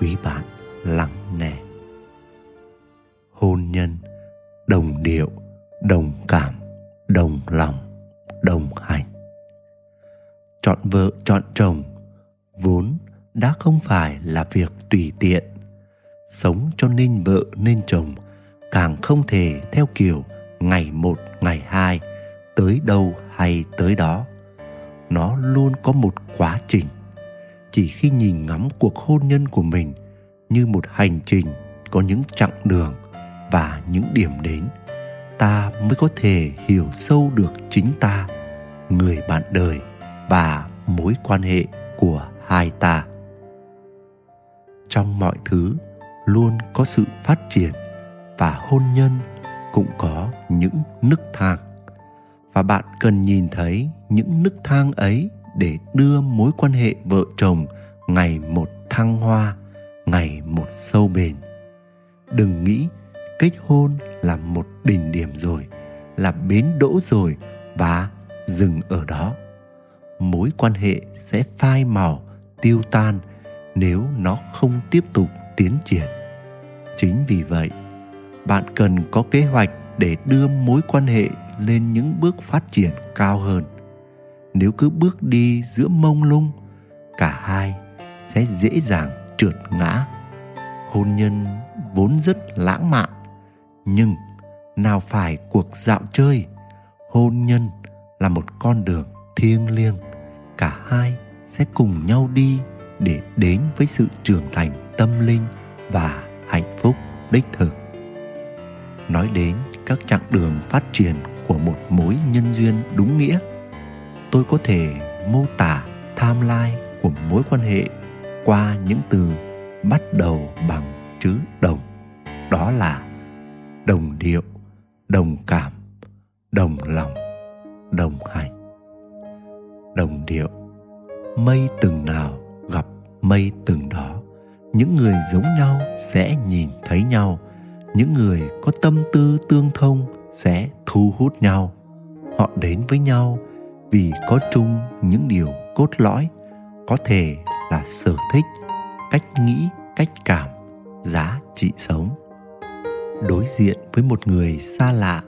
quý bạn lắng nghe. Hôn nhân, đồng điệu, đồng cảm, đồng lòng, đồng hành. Chọn vợ, chọn chồng vốn đã không phải là việc tùy tiện. Sống cho nên vợ nên chồng càng không thể theo kiểu ngày một, ngày hai, tới đâu hay tới đó. Nó luôn có một quá trình chỉ khi nhìn ngắm cuộc hôn nhân của mình như một hành trình có những chặng đường và những điểm đến, ta mới có thể hiểu sâu được chính ta, người bạn đời và mối quan hệ của hai ta. Trong mọi thứ, luôn có sự phát triển và hôn nhân cũng có những nức thang. Và bạn cần nhìn thấy những nức thang ấy để đưa mối quan hệ vợ chồng ngày một thăng hoa, ngày một sâu bền. Đừng nghĩ kết hôn là một đỉnh điểm rồi, là bến đỗ rồi và dừng ở đó. Mối quan hệ sẽ phai màu, tiêu tan nếu nó không tiếp tục tiến triển. Chính vì vậy, bạn cần có kế hoạch để đưa mối quan hệ lên những bước phát triển cao hơn nếu cứ bước đi giữa mông lung, cả hai sẽ dễ dàng trượt ngã. Hôn nhân vốn rất lãng mạn, nhưng nào phải cuộc dạo chơi, hôn nhân là một con đường thiêng liêng. Cả hai sẽ cùng nhau đi để đến với sự trưởng thành tâm linh và hạnh phúc đích thực. Nói đến các chặng đường phát triển của một mối nhân duyên đúng nghĩa tôi có thể mô tả timeline của mối quan hệ qua những từ bắt đầu bằng chữ đồng. Đó là đồng điệu, đồng cảm, đồng lòng, đồng hành. Đồng điệu, mây từng nào gặp mây từng đó. Những người giống nhau sẽ nhìn thấy nhau. Những người có tâm tư tương thông sẽ thu hút nhau. Họ đến với nhau vì có chung những điều cốt lõi, có thể là sở thích, cách nghĩ, cách cảm, giá trị sống. Đối diện với một người xa lạ,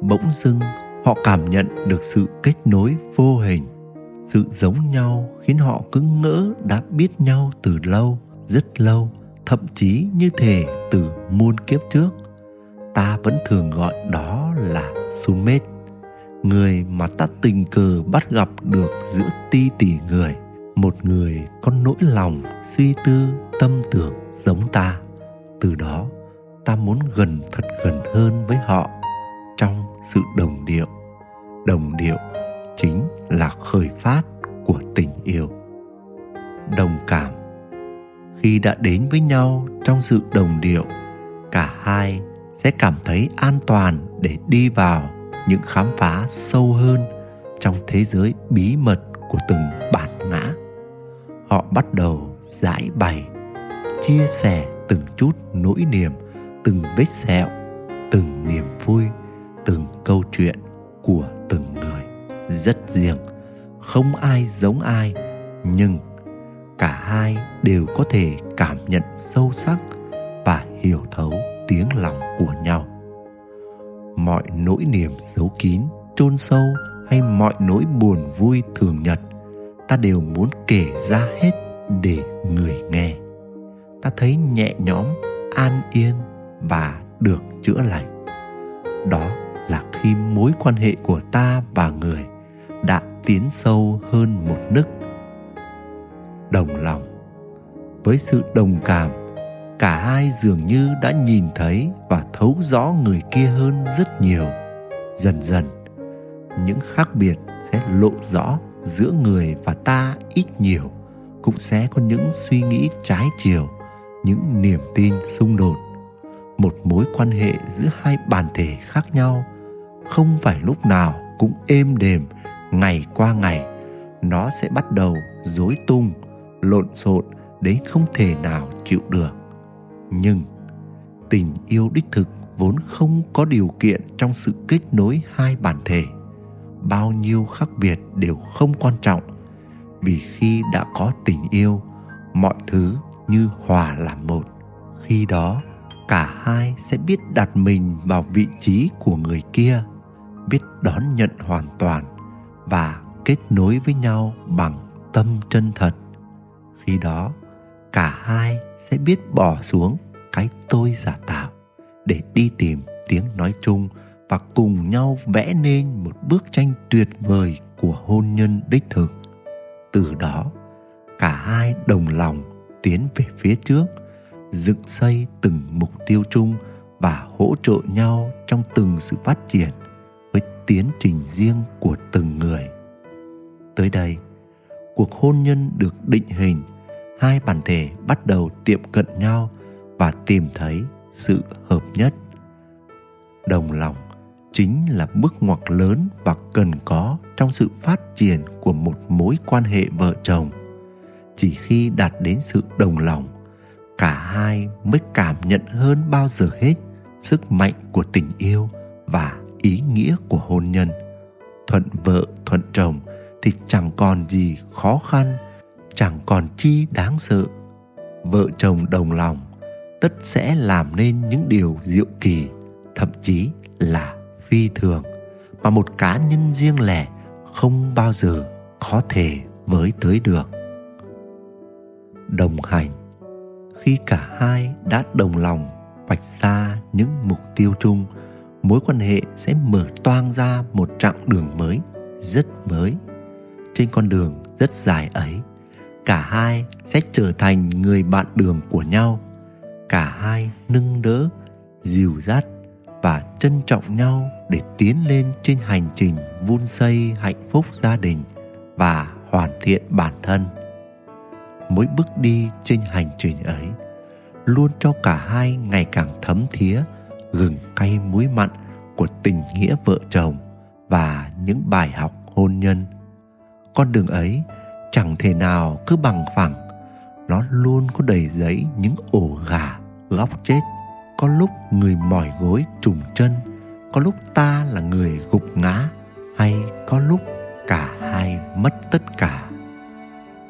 bỗng dưng họ cảm nhận được sự kết nối vô hình, sự giống nhau khiến họ cứ ngỡ đã biết nhau từ lâu, rất lâu, thậm chí như thể từ muôn kiếp trước. Ta vẫn thường gọi đó là soulmate người mà ta tình cờ bắt gặp được giữa ti tỷ người. Một người có nỗi lòng, suy tư, tâm tưởng giống ta. Từ đó, ta muốn gần thật gần hơn với họ trong sự đồng điệu. Đồng điệu chính là khởi phát của tình yêu. Đồng cảm. Khi đã đến với nhau trong sự đồng điệu, cả hai sẽ cảm thấy an toàn để đi vào những khám phá sâu hơn trong thế giới bí mật của từng bản ngã. Họ bắt đầu giải bày, chia sẻ từng chút nỗi niềm, từng vết sẹo, từng niềm vui, từng câu chuyện của từng người. Rất riêng, không ai giống ai, nhưng cả hai đều có thể cảm nhận sâu sắc và hiểu thấu tiếng lòng của nhau mọi nỗi niềm giấu kín, chôn sâu hay mọi nỗi buồn vui thường nhật. Ta đều muốn kể ra hết để người nghe. Ta thấy nhẹ nhõm, an yên và được chữa lành. Đó là khi mối quan hệ của ta và người đã tiến sâu hơn một nức. Đồng lòng với sự đồng cảm cả hai dường như đã nhìn thấy và thấu rõ người kia hơn rất nhiều. Dần dần, những khác biệt sẽ lộ rõ giữa người và ta ít nhiều, cũng sẽ có những suy nghĩ trái chiều, những niềm tin xung đột. Một mối quan hệ giữa hai bản thể khác nhau không phải lúc nào cũng êm đềm ngày qua ngày. Nó sẽ bắt đầu rối tung, lộn xộn đến không thể nào chịu được nhưng tình yêu đích thực vốn không có điều kiện trong sự kết nối hai bản thể. Bao nhiêu khác biệt đều không quan trọng. Vì khi đã có tình yêu, mọi thứ như hòa làm một. Khi đó, cả hai sẽ biết đặt mình vào vị trí của người kia, biết đón nhận hoàn toàn và kết nối với nhau bằng tâm chân thật. Khi đó, cả hai sẽ biết bỏ xuống cái tôi giả tạo để đi tìm tiếng nói chung và cùng nhau vẽ nên một bức tranh tuyệt vời của hôn nhân đích thực. Từ đó, cả hai đồng lòng tiến về phía trước, dựng xây từng mục tiêu chung và hỗ trợ nhau trong từng sự phát triển với tiến trình riêng của từng người. Tới đây, cuộc hôn nhân được định hình hai bản thể bắt đầu tiệm cận nhau và tìm thấy sự hợp nhất. Đồng lòng chính là bước ngoặt lớn và cần có trong sự phát triển của một mối quan hệ vợ chồng. Chỉ khi đạt đến sự đồng lòng, cả hai mới cảm nhận hơn bao giờ hết sức mạnh của tình yêu và ý nghĩa của hôn nhân. Thuận vợ, thuận chồng thì chẳng còn gì khó khăn chẳng còn chi đáng sợ. Vợ chồng đồng lòng, tất sẽ làm nên những điều diệu kỳ, thậm chí là phi thường, mà một cá nhân riêng lẻ không bao giờ có thể với tới được. Đồng hành, khi cả hai đã đồng lòng vạch ra những mục tiêu chung, mối quan hệ sẽ mở toang ra một chặng đường mới, rất mới. Trên con đường rất dài ấy cả hai sẽ trở thành người bạn đường của nhau. Cả hai nâng đỡ, dìu dắt và trân trọng nhau để tiến lên trên hành trình vun xây hạnh phúc gia đình và hoàn thiện bản thân. Mỗi bước đi trên hành trình ấy luôn cho cả hai ngày càng thấm thía, gừng cay muối mặn của tình nghĩa vợ chồng và những bài học hôn nhân. Con đường ấy chẳng thể nào cứ bằng phẳng. Nó luôn có đầy giấy những ổ gà, góc chết. Có lúc người mỏi gối trùng chân, có lúc ta là người gục ngã, hay có lúc cả hai mất tất cả.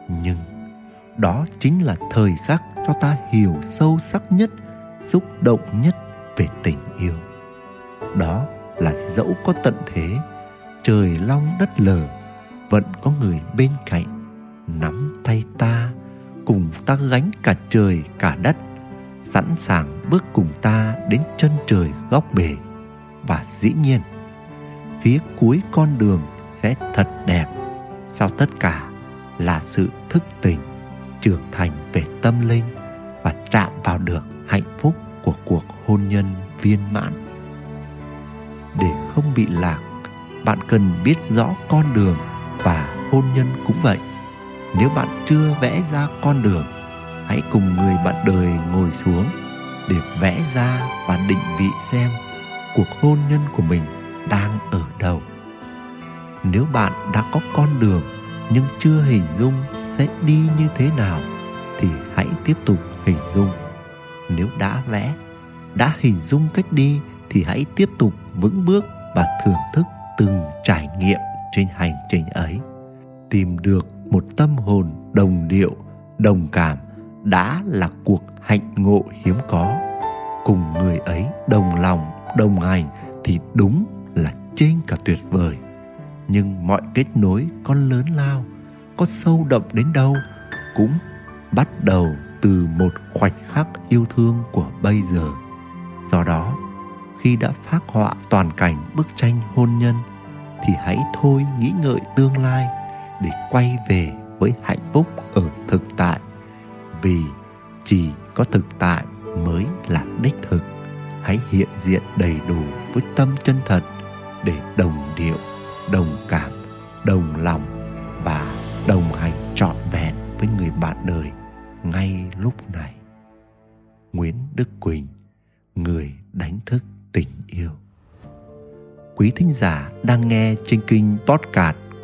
Nhưng đó chính là thời khắc cho ta hiểu sâu sắc nhất, xúc động nhất về tình yêu. Đó là dẫu có tận thế, trời long đất lở, vẫn có người bên cạnh nắm tay ta, cùng ta gánh cả trời, cả đất, sẵn sàng bước cùng ta đến chân trời góc bể. Và dĩ nhiên, phía cuối con đường sẽ thật đẹp. Sau tất cả là sự thức tỉnh, trưởng thành về tâm linh và chạm vào được hạnh phúc của cuộc hôn nhân viên mãn. Để không bị lạc, bạn cần biết rõ con đường và hôn nhân cũng vậy nếu bạn chưa vẽ ra con đường, hãy cùng người bạn đời ngồi xuống để vẽ ra và định vị xem cuộc hôn nhân của mình đang ở đâu. Nếu bạn đã có con đường nhưng chưa hình dung sẽ đi như thế nào thì hãy tiếp tục hình dung. Nếu đã vẽ, đã hình dung cách đi thì hãy tiếp tục vững bước và thưởng thức từng trải nghiệm trên hành trình ấy. Tìm được một tâm hồn đồng điệu, đồng cảm đã là cuộc hạnh ngộ hiếm có. Cùng người ấy đồng lòng, đồng hành thì đúng là trên cả tuyệt vời. Nhưng mọi kết nối có lớn lao, có sâu đậm đến đâu cũng bắt đầu từ một khoảnh khắc yêu thương của bây giờ. Do đó, khi đã phác họa toàn cảnh bức tranh hôn nhân thì hãy thôi nghĩ ngợi tương lai để quay về với hạnh phúc ở thực tại. Vì chỉ có thực tại mới là đích thực. Hãy hiện diện đầy đủ với tâm chân thật để đồng điệu đồng cảm đồng lòng và đồng hành trọn vẹn với người bạn đời ngay lúc này. Nguyễn Đức Quỳnh, người đánh thức tình yêu. Quý thính giả đang nghe trên kênh podcast